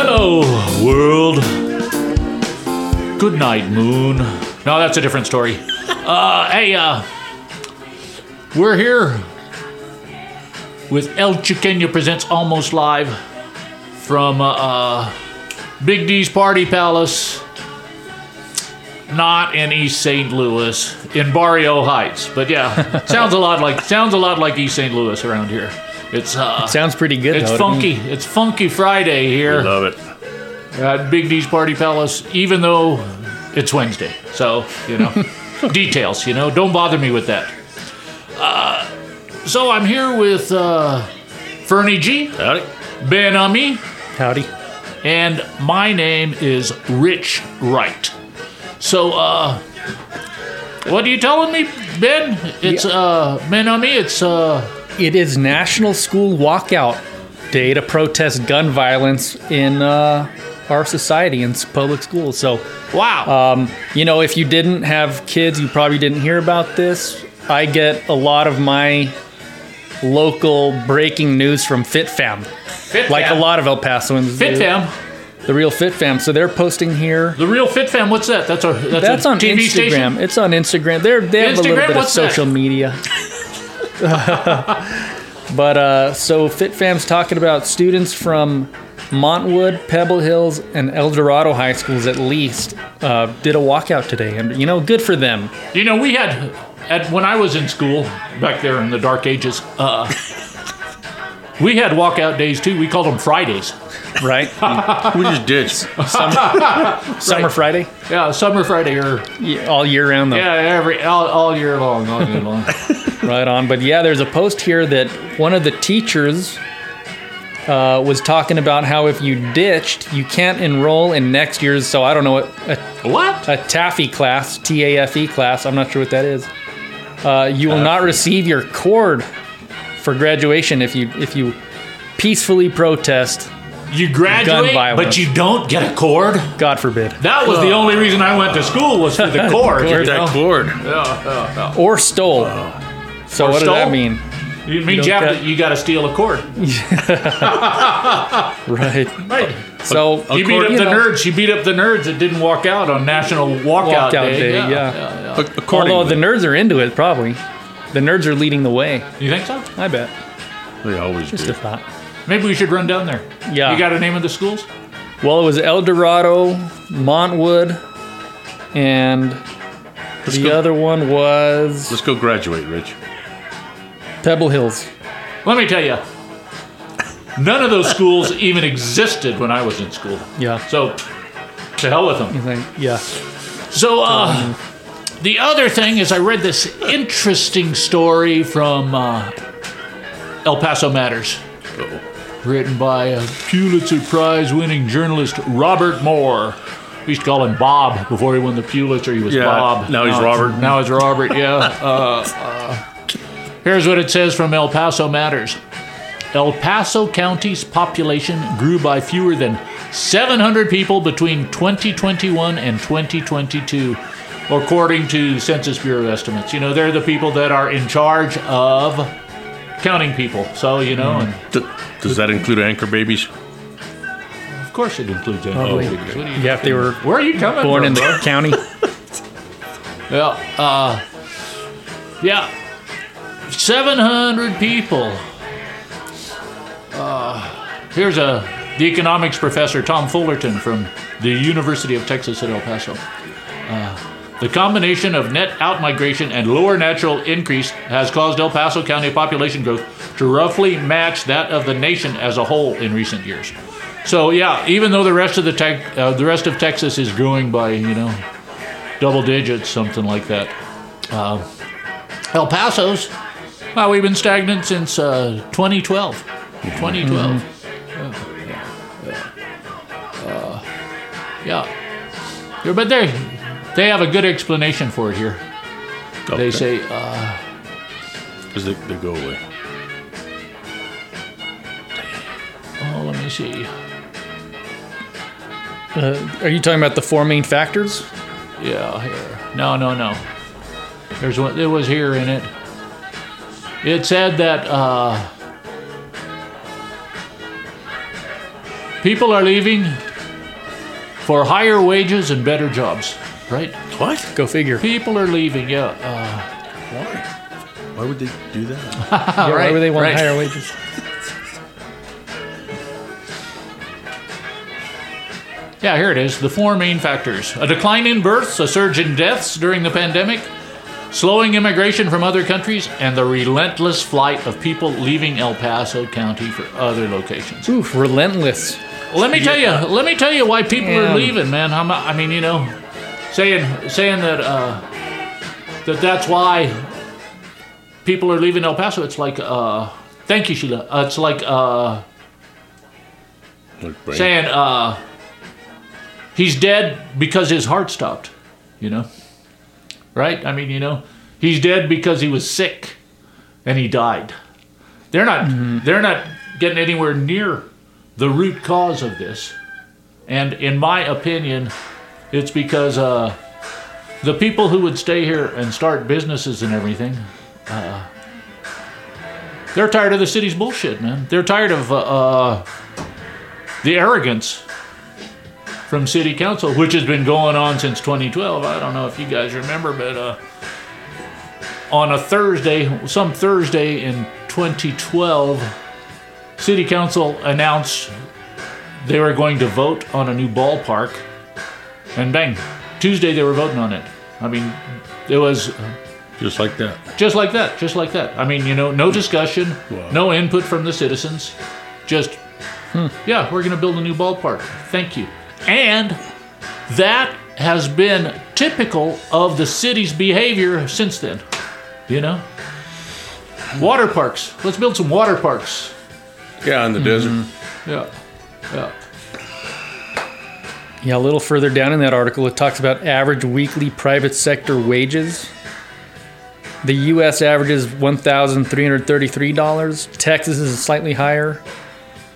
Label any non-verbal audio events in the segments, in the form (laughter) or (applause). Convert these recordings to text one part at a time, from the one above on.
Hello, world. Good night, moon. No, that's a different story. Uh, hey, uh, we're here with El Chuqueño Presents Almost Live from uh, uh, Big D's Party Palace, not in East St. Louis, in Barrio Heights. But yeah, (laughs) sounds a lot like sounds a lot like East St. Louis around here. It's uh, Sounds pretty good. it's though, funky. me. It's funky Friday here Love it. at Big D's Party Palace, even though it's Wednesday. So, you know, (laughs) details, you know, don't bother me with that. Uh, so I'm here with uh, Fernie G, Howdy. Ben Ami, Howdy. and my name is Rich Wright. So, uh, what are you telling me, Ben? It's, uh, Ben Ami, it's, uh, It is National School Walkout Day to protest gun violence in uh, our society in public schools. So, wow. um, you know, if you didn't have kids, you probably didn't hear about this. I get a lot of my local breaking news from FitFam, Fit like a lot of El Pasoans. Fit do. Fam. The real FitFam. So they're posting here. The real Fit Fam, what's that? That's a, that's, That's on TV Instagram. station? It's on Instagram. They're, they have a little bit of What's that? social media. (laughs) but uh, so FitFam's talking about students from Montwood, Pebble Hills, and El Dorado high schools at least uh, did a walkout today, and you know, good for them. You know, we had at when I was in school back there in the dark ages. Uh, (laughs) we had walkout days too. We called them Fridays. Right? (laughs) We just ditched. Summer (laughs) Friday, Yeah, summer Friday or all year round though. yeah, every all, all year long, all year long. (laughs) Right on. But yeah, there's a post here that one of the teachers uh, was talking about how if you ditched, you can't enroll in next year's. So I don't know what a, what? a TAFE class, T A F E class. I'm not sure what that is. Uh, you will not receive your cord for graduation if you if you peacefully protest. You graduate, but you don't get a cord. God forbid, That was the only reason I went to school was for the (laughs) cord. you Cord. know? That cord. Yeah, yeah, yeah. or stole. So Or what does that stole? mean? It means don't you, have get- to, you got to steal a cord. (laughs) Right. Right. So You beat up the know, nerds. You beat up the nerds that didn't walk out on National Walkout, Walkout Day. Day, Yeah, yeah. yeah, yeah. Although the nerds are into it, probably. The nerds are leading the way. You think so? I bet. they always do. Just a thought. Maybe we should run down there. Yeah. You got a name of the schools? Well, it was El Dorado, Montwood, and the go. other one was Let's go graduate, Rich. Pebble Hills. Let me tell you, none of those schools even existed when I was in school. Yeah. So, to hell with them. You think? Yeah. So, uh, the other thing is, I read this interesting story from uh, El Paso Matters, written by Pulitzer Prize winning journalist Robert Moore. We used to call him Bob before he won the Pulitzer. He was Yeah, Bob. now he's it's- Robert. Now it's Robert, yeah. Uh, uh, here's what it says from El Paso Matters. El Paso County's population grew by fewer than 700 people between 2021 and 2022, according to Census Bureau estimates. You know, they're the people that are in charge of counting people. So, you know, and D- does that include anchor babies? of course it includes Probably. animal figures. What are you Yeah, if they were Where are you coming from? born from, in bro? the county. (laughs) Yeah. Uh, yeah. 700 people. Uh, here's a the economics professor Tom Fullerton from the University of Texas at El Paso. Uh, the combination of net outmigration and lower natural increase has caused El Paso County population growth to roughly match that of the nation as a whole in recent years. So yeah, even though the rest of the tech, uh, the rest of Texas is growing by you know double digits, something like that. Uh, El Paso's, well, we've been stagnant since uh, 2012. 2012. Yeah, yeah, yeah. Uh, yeah. But they they have a good explanation for it here. They say, uh, Because they, they go away. Me see. Uh, are you talking about the four main factors? Yeah, here. No, no, no. There's one. It was here in it. It said that uh, People are leaving for higher wages and better jobs, right? What? Go figure. People are leaving, yeah. Uh, Why? Why would they do that? (laughs) Yeah, why right, would they want right. higher wages? Yeah, here it is. The four main factors a decline in births, a surge in deaths during the pandemic, slowing immigration from other countries, and the relentless flight of people leaving El Paso County for other locations. Oof, relentless. Let me tell you, let me tell you why people are leaving, man. I'm I mean, you know, saying saying that uh, that that's why people are leaving El Paso. It's like, uh, thank you, Sheila. Uh, it's like uh, Like saying uh, he's dead because his heart stopped. You know, right? I mean, you know, he's dead because he was sick and he died. They're not. They're not getting anywhere near the root cause of this. And in my opinion, it's because uh, the people who would stay here and start businesses and everything, uh, they're tired of the city's bullshit, man. They're tired of uh, uh, the arrogance from city council, which has been going on since 2012. I don't know if you guys remember, but uh, on a Thursday, some Thursday in 2012, city council announced they were going to vote on a new ballpark, and bang, Tuesday they were voting on it. I mean, it was Just like that. just like that, just like that. I mean, you know, no discussion, Wow. no input from the citizens. Just, yeah, we're going to build a new ballpark. Thank you. And that has been typical of the city's behavior since then. You know? Water parks. Let's build some water parks. Yeah, in the mm-hmm. desert. Yeah. Yeah. Yeah, a little further down in that article, it talks about average weekly private sector wages. The U.S. averages $1,333. Texas is slightly higher,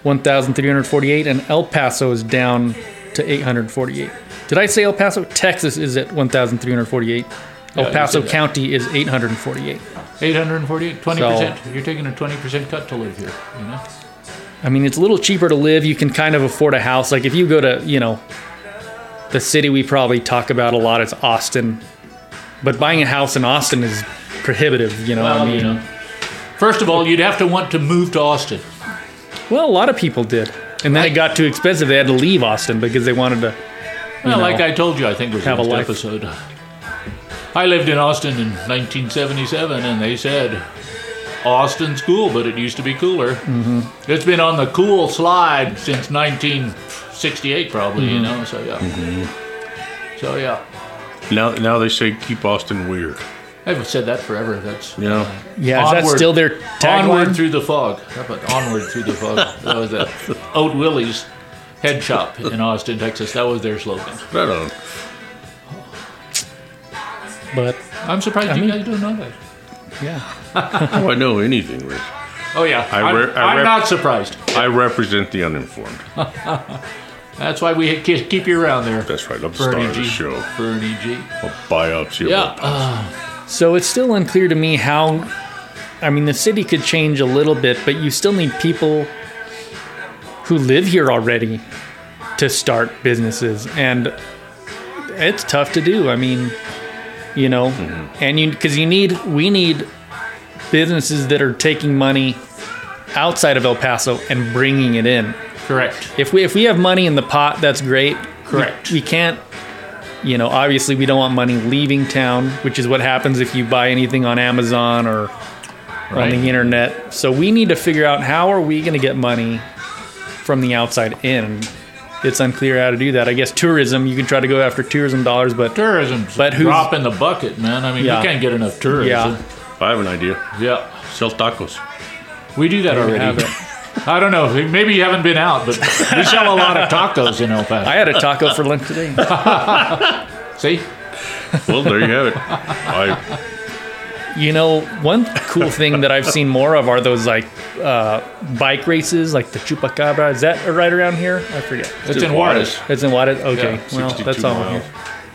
1,348, and El Paso is down to 848. Did I say El Paso? Texas is at 1,348. Yeah, El you Paso said that. County is 848. 848, 20%. You're taking a 20% cut to live here, you know? I mean, it's a little cheaper to live. You can kind of afford a house. Like if you go to, you know, the city we probably talk about a lot is Austin, but buying a house in Austin is prohibitive. You know, Well, I mean, you know. First of all, you'd have to want to move to Austin. well, a lot of people did, and then it got too expensive. They had to leave Austin because they wanted to. Well, know, like I told you, I think it was have a last life. episode. I lived in Austin in 1977, and they said Austin's cool, but it used to be cooler. Mm-hmm. It's been on the cool slide since 1968, probably. Mm-hmm. You know, so yeah. So yeah, Now, now they say keep Austin weird. I've said that forever. That's yeah. know, Yeah, is that still their tagline? onward through the fog. How about onward through the fog? (laughs) That was that Oat Willie's head shop in Austin, Texas. That was their slogan. right on. But I'm surprised I you mean- guys don't know that. yeah, How (laughs) oh, do I know anything, Rich? Oh yeah, I I'm, re- I I'm rep- not surprised. I represent the uninformed. (laughs) That's why we keep you around there, That's right. I'm the star Bernie of the G. show. Bernie G. I'll buy out you. Yeah. So it's still unclear to me how. I mean, the city could change a little bit, but you still need people who live here already to start businesses, and it's tough to do. I mean, you know, mm-hmm. and you because you need we need businesses that are taking money outside of El Paso and bringing it in. correct. If we if we have money in the pot, that's great. Correct. We, we can't. You know, obviously, we don't want money leaving town, which is what happens if you buy anything on Amazon or on the internet. So we need to figure out how are we going to get money from the outside in. It's unclear how to do that. I guess tourism. You can try to go after tourism dollars, but Tourism's But who's- drop in the bucket, man. I mean, Yeah. you can't get enough tourism. Yeah. I have an idea. Yeah. Sell tacos. We do that we already. (laughs) have it. I don't know. Maybe you haven't been out, but we sell a lot of tacos in El Paso. I had a taco for lunch today. (laughs) See? Well, there you have it. I, You know, one cool thing that I've seen more of are those like uh, bike races, like the Chupacabra. Is that right around here? I forget. It's in in Juarez. It's in Juarez. Okay, Yeah, well, that's all miles. here.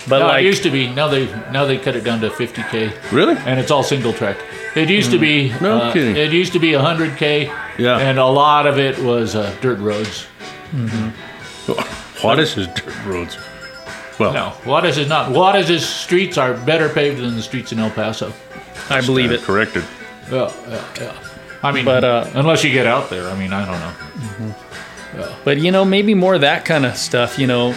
But No, like, it used to be. Now they now they cut it down to 50k, really? and it's all single track. It used to be. No uh, kidding. It used to be 100k. Yeah. And a lot of it was uh, dirt roads. Juarez is dirt roads. Well, No, Juarez is not. Juarez's streets are better paved than the streets in El Paso. I believe it. Corrected. Yeah, yeah, yeah. I mean, But, uh, unless you get out there, I mean, I don't know. But you know, maybe more of that kind of stuff. You know,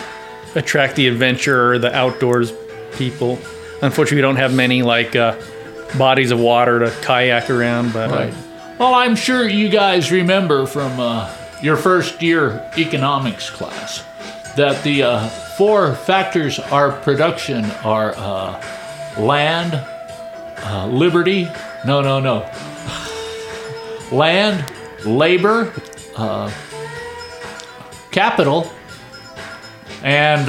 attract the adventurer, the outdoors people. Unfortunately, we don't have many like uh, bodies of water to kayak around. But uh, Right. Well, I'm sure you guys remember from uh, your first year economics class that the uh, four factors our production are uh, land, uh, liberty, no, no, no, (laughs) land, labor, uh, capital, and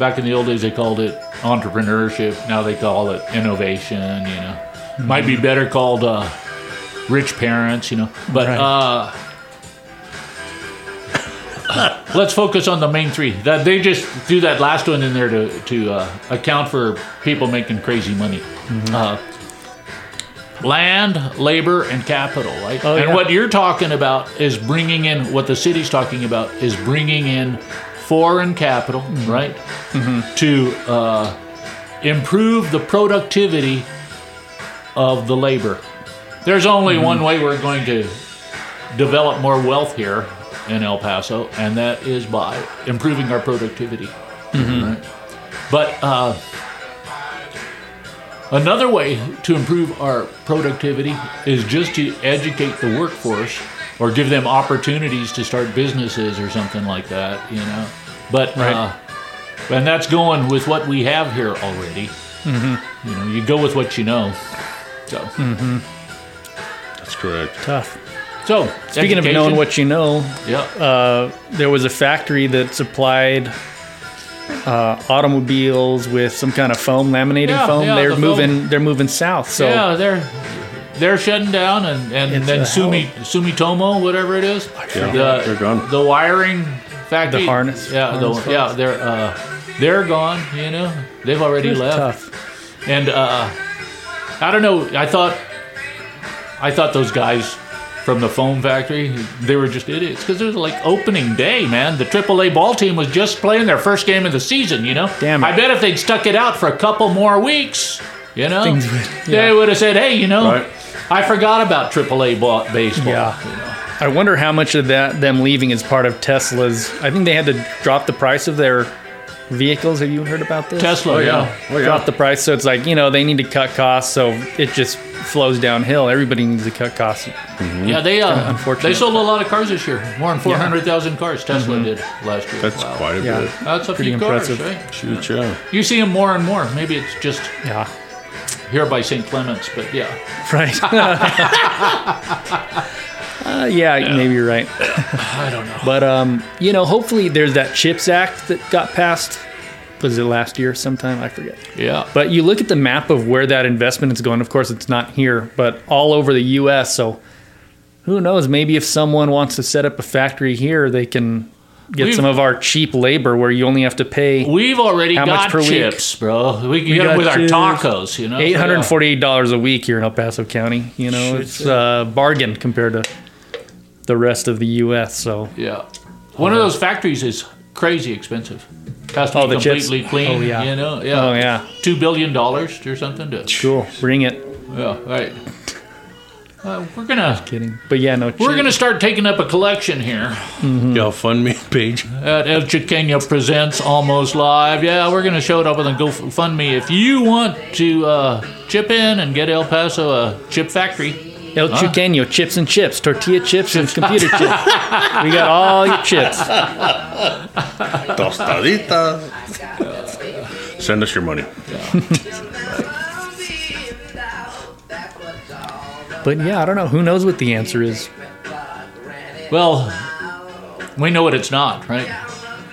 back in the old days they called it entrepreneurship. Now they call it innovation. You know, might be better called uh, rich parents. You know, but Right. uh, let's focus on the main three. That they just do that last one in there to to uh, account for people making crazy money. Mm-hmm. Uh, land, labor, and capital, right? Oh, and yeah. what you're talking about is bringing in what the city's talking about is bringing in foreign capital, Mm-hmm. right? To uh, improve the productivity of the labor. There's only Mm-hmm. one way we're going to develop more wealth here in El Paso, and that is by improving our productivity. Mm-hmm. Right? But uh, another way to improve our productivity is just to educate the workforce or give them opportunities to start businesses or something like that, you know. But Right. uh, and that's going with what we have here already. Mm-hmm. You know, you go with what you know. So, That's correct. tough. so Speaking of knowing what you know, yeah, uh, there was a factory that supplied uh, automobiles with some kind of foam, laminating Yeah, foam. yeah, they're the moving. They're moving south. So yeah, they're they're shutting down, and and It's then a Sumi Sumitomo, whatever it is, Yeah, the, they're gone. The wiring factory, The harness- yeah, the, harness yeah, they're uh, they're gone. You know, they've already it's left, tough. and uh, I don't know. I thought I thought those guys. From the foam factory, they were just idiots because it was like opening day, man. The AAA ball team was just playing their first game of the season, you know. Damn it. I bet if they'd stuck it out for a couple more weeks, you know, Things would- they would have said, "Hey, you know, Right. I forgot about AAA ball, baseball." Yeah. you know. I wonder how much of that them leaving is part of Tesla's. I think they had to drop the price of their vehicles. Have you heard about this? Tesla, Oh yeah. yeah. Oh yeah. Drop the price, so it's like you know they need to cut costs, so it just flows downhill. Everybody needs to cut costs. yeah, they uh, unfortunate. they sold a lot of cars this year. More than four hundred thousand cars Tesla Mm-hmm. did last year. That's Wow. quite a Yeah. bit. That's a pretty few cars, impressive. right? Shoot, yeah. You see them more and more. Maybe it's just Yeah, here by St. Clements, but yeah. right. (laughs) (laughs) uh, yeah, maybe you're right. (laughs) I don't know. But um, you know, hopefully there's that Chips Act that got passed. Was it last year sometime? I forget. Yeah. But you look at the map of where that investment is going. Of course, it's not here, but all over the U.S. So who knows? Maybe if someone wants to set up a factory here, they can get We've- some of our cheap labor where you only have to pay We've already How much got per week? chips, bro. We can get got them with our tacos, you know. eight hundred forty-eight dollars a week here in El Paso County. You know, Shit, it's a bargain compared to the rest of the U.S. So Yeah. One of those factories is crazy expensive. Has to Oh, be the chips? completely clean. Oh, yeah. You know? Yeah. oh yeah, Two billion dollars or something to cool. Bring it. Yeah, right. Uh, we're gonna Kidding, but yeah, no. we're cheap. gonna start taking up a collection here Mm-hmm. Y'all fund me (laughs) page. at El Chuqueño Presents Almost Live. Yeah, we're gonna show it up on the GoFundMe. If you want to uh, chip in and get El Paso a chip factory, El ah. Chuqueño, chips and chips, tortilla chips and computer chips. We got all your chips. (laughs) Tostadita. Send us your money. But yeah, I don't know. Who knows what the answer is? well, we know what it's not, right?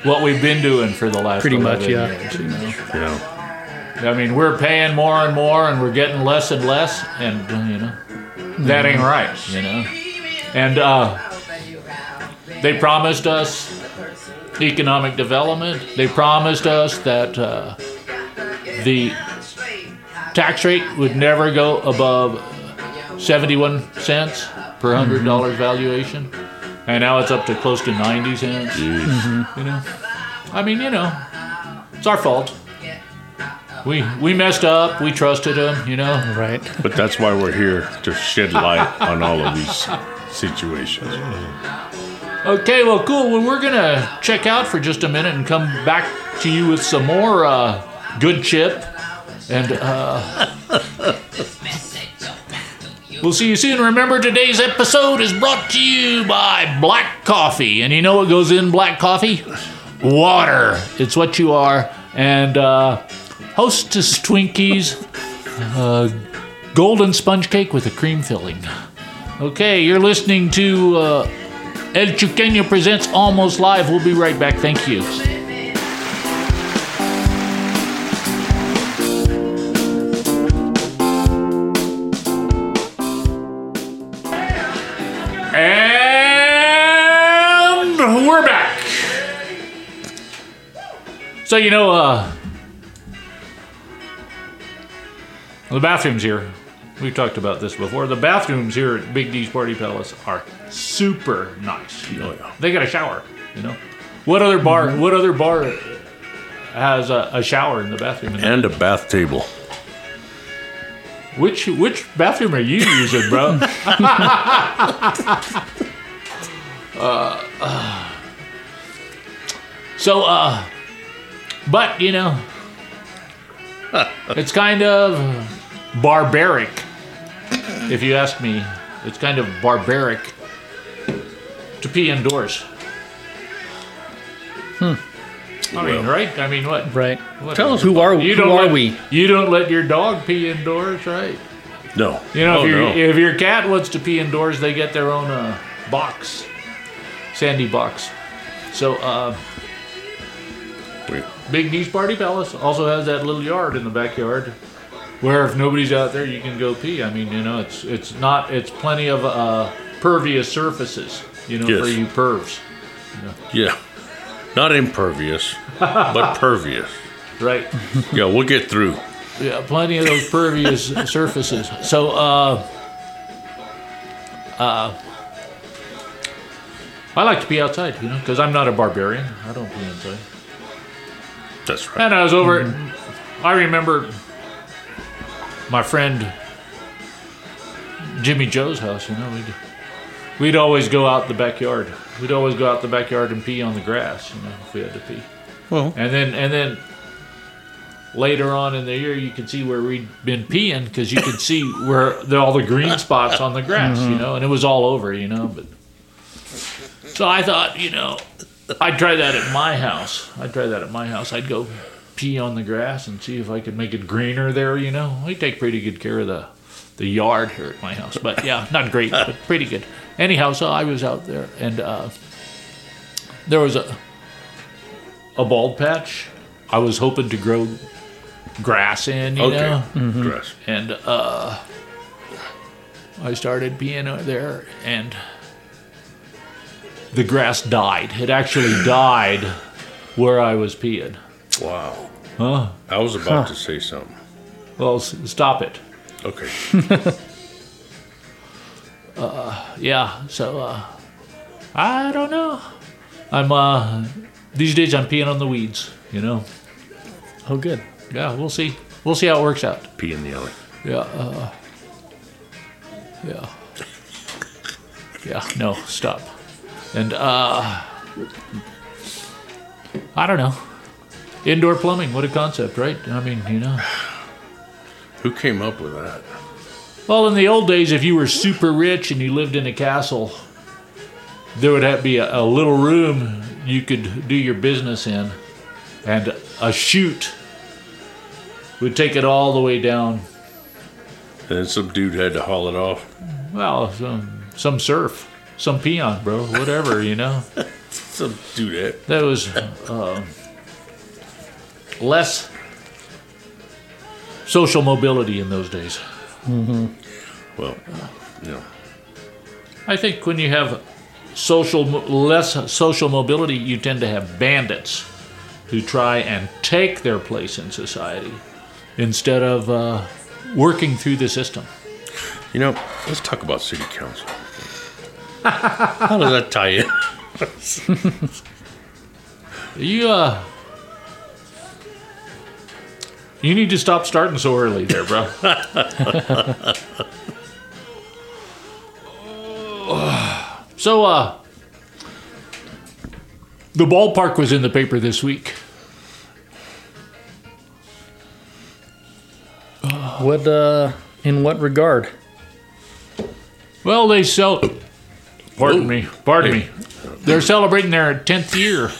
What we've been doing for the last Pretty much, yeah. years, you know? Yeah. I mean, we're paying more and more, and we're getting less and less, and you know, that ain't right, you know. And uh, they promised us economic development. They promised us that uh, the tax rate would never go above 71 cents per hundred dollars valuation. and now it's up to close to 90 cents. Jeez. You know, I mean, you know, it's our fault. We we messed up. We trusted him. You know. Right. But that's why we're here to shed light on all of these situations. Okay, well, cool. Well, we're gonna check out for just a minute and come back to you with some more uh, good chip, and uh, we'll see you soon. Remember, today's episode is brought to you by Black Coffee, and you know what goes in black coffee? Water. It's what you are, and uh, Hostess Twinkies, uh, golden sponge cake with a cream filling. Okay, you're listening to. Uh, El Chuqueño presents Almost Live. We'll be right back. Thank you. And we're back. So, you know, uh, the bathrooms here, we've talked about this before. The bathrooms here at Big D's Party Palace are super nice. You know? Oh, yeah. They got a shower, you know. What other bar? What other bar has a, a shower in the bathroom? In And a bath table. Which which bathroom are you using, bro? (laughs) (laughs) Uh, uh, so, uh, but you know, it's kind of barbaric, if you ask me. It's kind of barbaric to pee indoors. I mean, right? I mean, what? Right. what Tell us who are You who don't are let- we? You don't let your dog pee indoors, right? No. You know, oh, if, your no. if your cat wants to pee indoors, they get their own uh, box, sandy box. So, uh, Wait. Big D's Party Palace also has that little yard in the backyard, where if nobody's out there, you can go pee. I mean, you know, it's it's not it's plenty of uh, pervious surfaces, you know, Yes. for you pervs, Yeah. Not impervious, but (laughs) pervious. right? Yeah, we'll get through. Yeah, plenty of those pervious (laughs) surfaces. So, uh, uh, I like to be outside, you know, because I'm not a barbarian. I don't pee inside. That's right. And I was over. I remember my friend Jimmy Joe's house. You know, we'd we'd always go out the backyard. We'd always go out the backyard and pee on the grass. You know, if we had to pee. Well, And then and then later on in the year, you could see where we'd been peeing because you could (laughs) see where the, all the green (laughs) spots on the grass, you mm-hmm. know, and it was all over, you know. But so I thought, you know, I'd try that at my house. I'd try that at my house. I'd go pee on the grass and see if I could make it greener there, you know. We take pretty good care of the the yard here at my house, but yeah, (laughs) not great, but pretty good. Anyhow, so I was out there and uh, there was a a bald patch. I was hoping to grow grass in, you okay. know, Dress. and uh, I started peeing out there, and the grass died. It actually died where I was peeing. Wow. Huh? I was about to say something. Well, s- stop it. Okay. (laughs) Yeah. So uh, I don't know. I'm uh, these days I'm peeing on the weeds. You know. Oh, good. Yeah. We'll see. We'll see how it works out. Pee in the alley. Yeah. Uh, yeah. Yeah. No. Stop. And uh, I don't know. Indoor plumbing. What a concept, right? I mean, you know. (sighs) Who came up with that? Well, in the old days, if you were super rich and you lived in a castle, there would have to be a, a little room you could do your business in, and a chute would take it all the way down. And some dude had to haul it off. Well, some, some serf, some peon, bro, whatever, you know. (laughs) Some dude That was uh, less social mobility in those days. Well, you know. I think when you have social less social mobility, you tend to have bandits who try and take their place in society instead of uh, working through the system. You know, let's talk about city council. How does that tie in? (laughs) You uh, you need to stop starting so early, there, bro. (laughs) (sighs) so uh, the ballpark was in the paper this week. (sighs) What uh in what regard? Well, they sell. Pardon Whoa. me. Pardon me. They're celebrating their tenth year.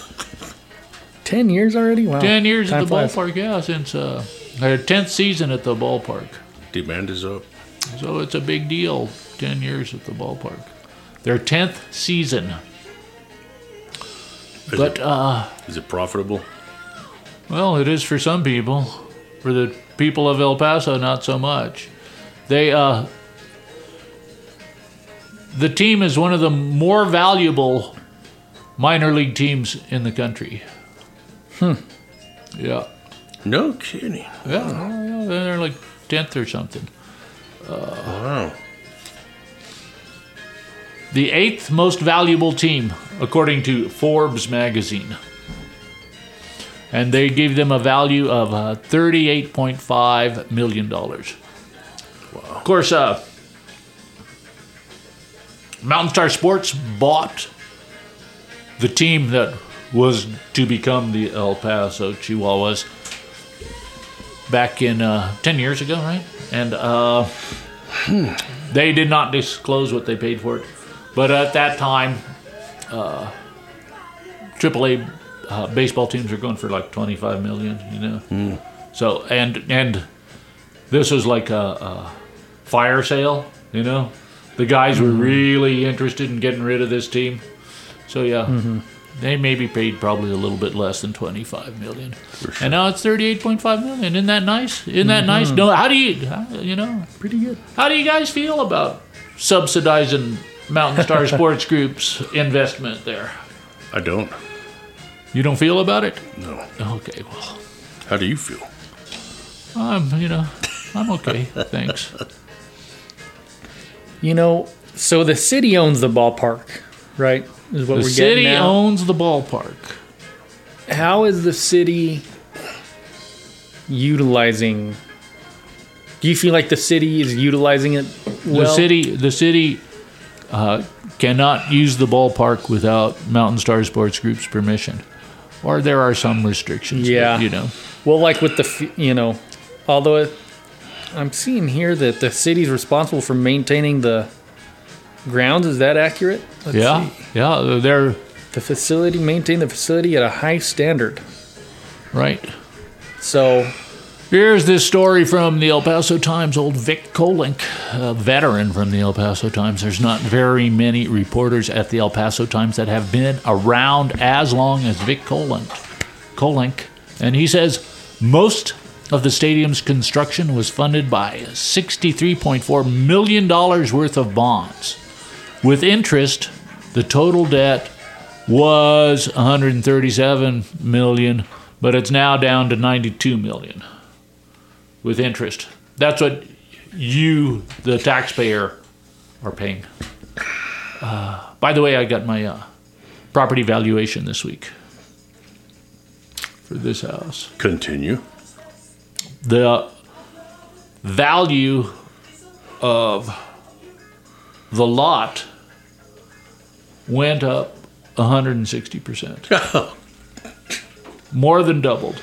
Ten years already? Wow. 10 years Time at the flies. ballpark, yeah, since uh, their 10th season at the ballpark. Demand is up. So it's a big deal, 10 years at the ballpark. Their 10th season. Is, But, it, uh, is it profitable? well, it is for some people. For the people of El Paso, not so much. They, uh, the team is one of the more valuable minor league teams in the country. Hmm. Yeah. No kidding. Yeah, yeah, yeah, they're like 10th or something. Wow. The eighth most valuable team, according to Forbes magazine. And they gave them a value of uh, $38.5 million. Wow. Of course, uh, Mountain Star Sports bought the team that was to become the El Paso Chihuahuas back in uh, 10 years ago, right? And uh, they did not disclose what they paid for it. But at that time, uh, AAA uh, baseball teams are going for like 25 million, you know. So and and this was like a, a fire sale, you know. The guys were really interested in getting rid of this team. So yeah, they maybe paid probably a little bit less than 25 million. And now it's 38.5 million. Isn't that nice? Isn't that mm-hmm. nice? No, how do you how- you know, Pretty good. how do you guys feel about subsidizing Mountain Star (laughs) Sports Group's investment there? I don't. You don't feel about it? No. Okay, well, How do you feel? I'm, you know, I'm okay. (laughs) Thanks. You know, so the city owns the ballpark, right? Is what The we're city getting at. The city owns the ballpark. How is the city utilizing? Do you feel like the city is utilizing it well? The city, the city uh, cannot use the ballpark without Mountain Star Sports Group's permission, or there are some restrictions. but, Yeah. you know. Well, like with the, you know, although it, I'm seeing here that the city's responsible for maintaining the grounds. Is that accurate? Let's Yeah, see. yeah, they're The facility maintain the facility at a high standard. right. So Here's this story from the El Paso Times. Old Vic Kolenc, a veteran from the El Paso Times. There's not very many reporters at the El Paso Times that have been around as long as Vic Kolenc. Kolenc. And he says most of the stadium's construction was funded by $63.4 million worth of bonds. With interest, the total debt was 137 million, but it's now down to 92 million with interest. That's what you, the taxpayer, are paying. Uh, by the way, I got my uh, property valuation this week for this house. Continue. The value of the lot went up 160%. (laughs) More than doubled.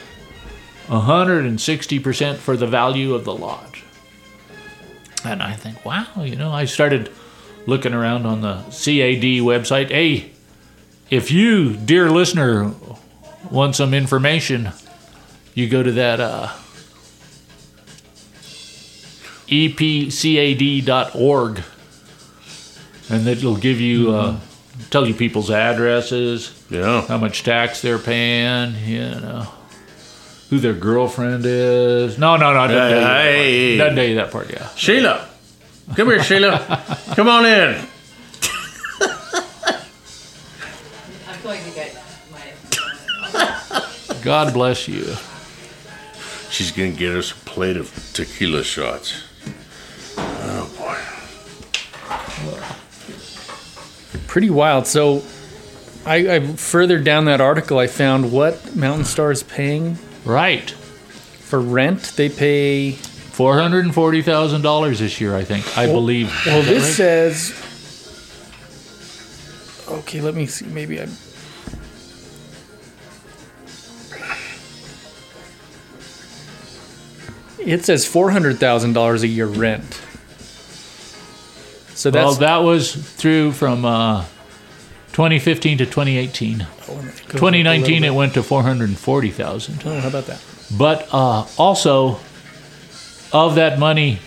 160% for the value of the lot. And I think, wow, you know, I started looking around on the CAD website. Hey, if you, dear listener, want some information, you go to that uh, epcad.org and it'll give you, uh, tell you people's addresses, Yeah. how much tax they're paying, you know, who their girlfriend is. No, no, no, doesn't, tell, you that Hey. tell you that part, yeah. Sheila. Come here, Sheila. Come on in. I'm going to get my. God bless you. She's gonna get us a plate of tequila shots. Pretty wild. So, I, I further down that article, I found what Mountain Star is paying Right. for rent. They pay. Four hundred and forty thousand dollars this year, I think. I believe. Well, Is that this right? says. Okay, let me see. Maybe I. It says four hundred thousand dollars a year rent. So well, that was through from uh, 2015 to 2018. Goes up a 2019, it went to 440,000. Oh, how about that? But uh, also, of that money,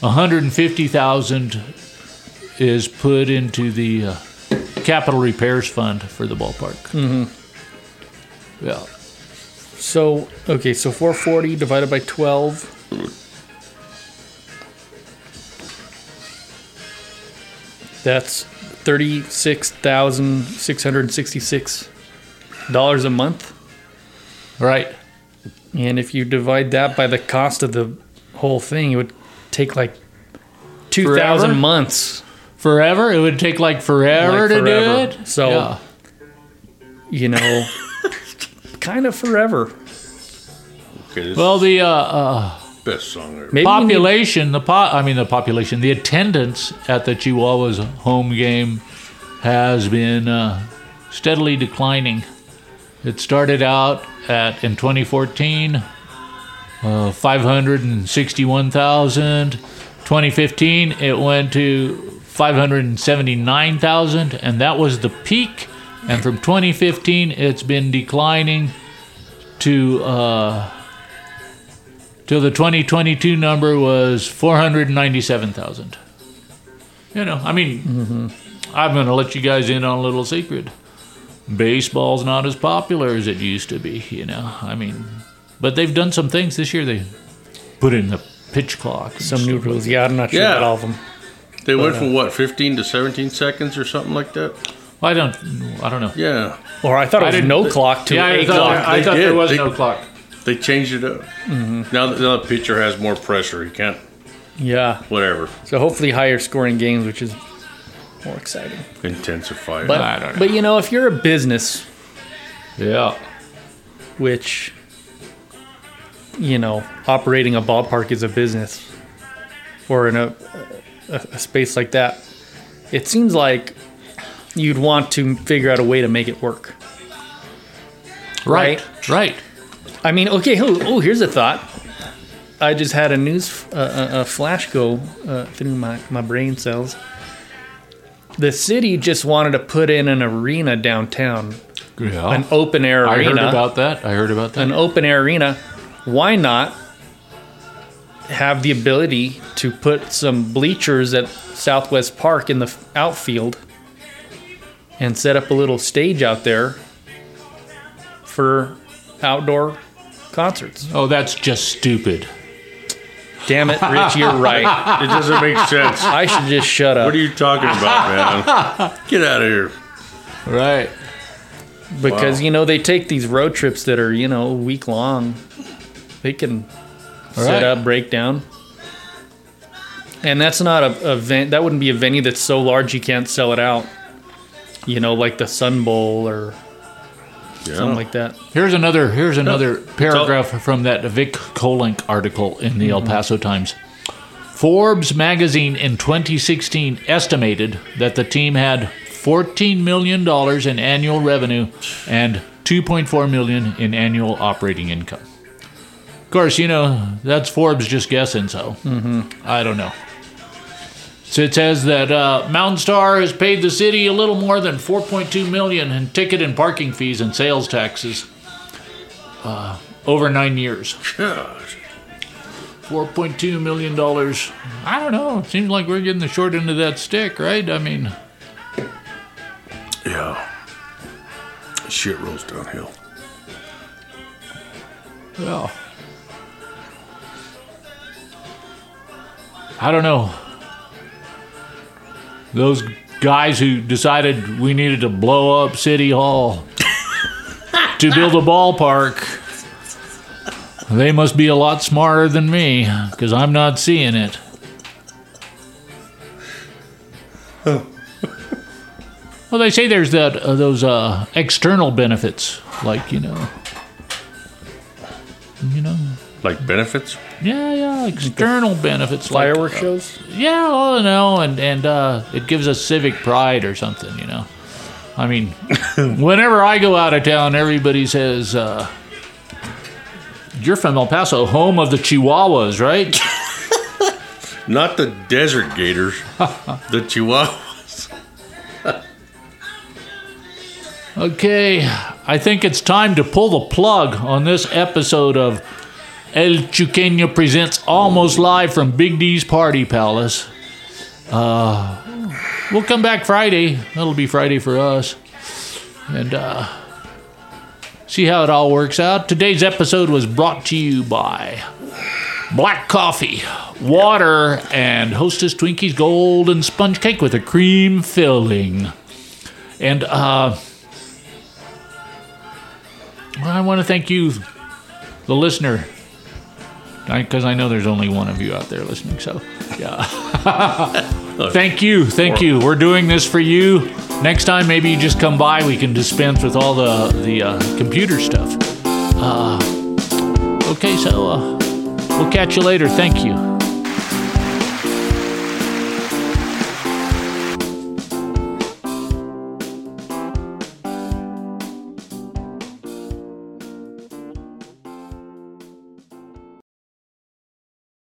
150,000 is put into the uh, capital repairs fund for the ballpark. Mm-hmm. Yeah. So okay, so four forty divided by twelve. That's thirty six thousand six hundred sixty six dollars a month. Right. And if you divide that by the cost of the whole thing, it would take like two thousand months. Forever? It would take like forever Like to forever. do it? So- Yeah. You know, (laughs) kind of forever. Okay, Well, the uh, uh, the best song ever. Maybe you need- population, the po- I mean the population, the attendance at the Chihuahuas home game has been uh, steadily declining. It started out at in 2014, uh, 561,000. 2015, it went to 579,000, and that was the peak. And from 2015, it's been declining to. Uh, till the 2022 number was 497,000. You know, I mean, I'm going to let you guys in on a little secret. Baseball's not as popular as it used to be, you know. I mean, but they've done some things this year. They put in the pitch clock. Some new rules. Yeah, I'm not sure Yeah. about all of them. They went from uh, what, 15 to 17 seconds or something like that? I don't, I don't know. Yeah, Or I thought it was no clock to yeah, a I thought, clock. I They thought there was They- no clock. They changed it up. Mm-hmm. Now, that, now the pitcher has more pressure. He can't, Yeah. whatever, So hopefully higher scoring games, which is more exciting. intensify. But I don't know. but you know, if you're a business, Yeah. which you know, operating a ballpark is a business, or in a, a, a space like that, it seems like you'd want to figure out a way to make it work. Right. Right. I mean, okay. Oh, oh here's a thought. I just had a news uh, a, a flash go uh, through my, my brain cells. The city just wanted to put in an arena downtown, Yeah. an open air arena. I arena. heard about that. I heard about that. an open air arena. Why not have the ability to put some bleachers at Southwest Park in the f- outfield and set up a little stage out there for outdoor concerts? Oh, that's just stupid. Damn it, Rich, you're right. (laughs) it doesn't make sense. I should just shut up What are you talking about, man? (laughs) Get out of here. Right. because Wow. you know they take these road trips that are you know a week long. They can set right. up, break down, and that's not a, a ven- That wouldn't be a venue that's so large you can't sell it out. You know, like the Sun Bowl or Yeah. something like that. Here's another here's another paragraph from that Vic Kolenc article in the El mm-hmm. Paso Times. Forbes magazine in 2016 estimated that the team had 14 million dollars in annual revenue and 2.4 million in annual operating income. Of course, you know that's Forbes just guessing, so mm-hmm. I don't know. So it says that uh, Mountain Star has paid the city a little more than 4.2 million in ticket and parking fees and sales taxes uh, over nine years. Gosh. 4.2 million dollars. I don't know. It seems like we're getting the short end of that stick, right? I mean, Yeah. Shit rolls downhill. well, I don't know. Those guys who decided we needed to blow up City Hall (laughs) to build a ballpark, they must be a lot smarter than me because I'm not seeing it. (laughs) Well, they say there's that uh, those uh, external benefits, like you know, Like benefits? yeah, yeah, external benefits, like, Firework uh, shows? Yeah, well, you know, and and uh, it gives us civic pride or something, you know. I mean, (laughs) whenever I go out of town, everybody says, uh, "You're from El Paso, home of the Chihuahuas, right?" (laughs) Not the desert gators, the chihuahuas. (laughs) Okay, I think it's time to pull the plug on this episode of El Chuqueño presents almost live from Big D's Party Palace. Uh, we'll come back Friday. That'll be Friday for us. And uh, see how it all works out. Today's episode was brought to you by black coffee, water, and Hostess Twinkies Golden Sponge Cake with a cream filling. And, uh, I want to thank you, the listener, because I know there's only one of you out there listening. So, yeah. (laughs) thank you, thank you. We're doing this for you. Next time, maybe you just come by. We can dispense with all the the uh, computer stuff. Uh, okay, so uh, we'll catch you later. Thank you.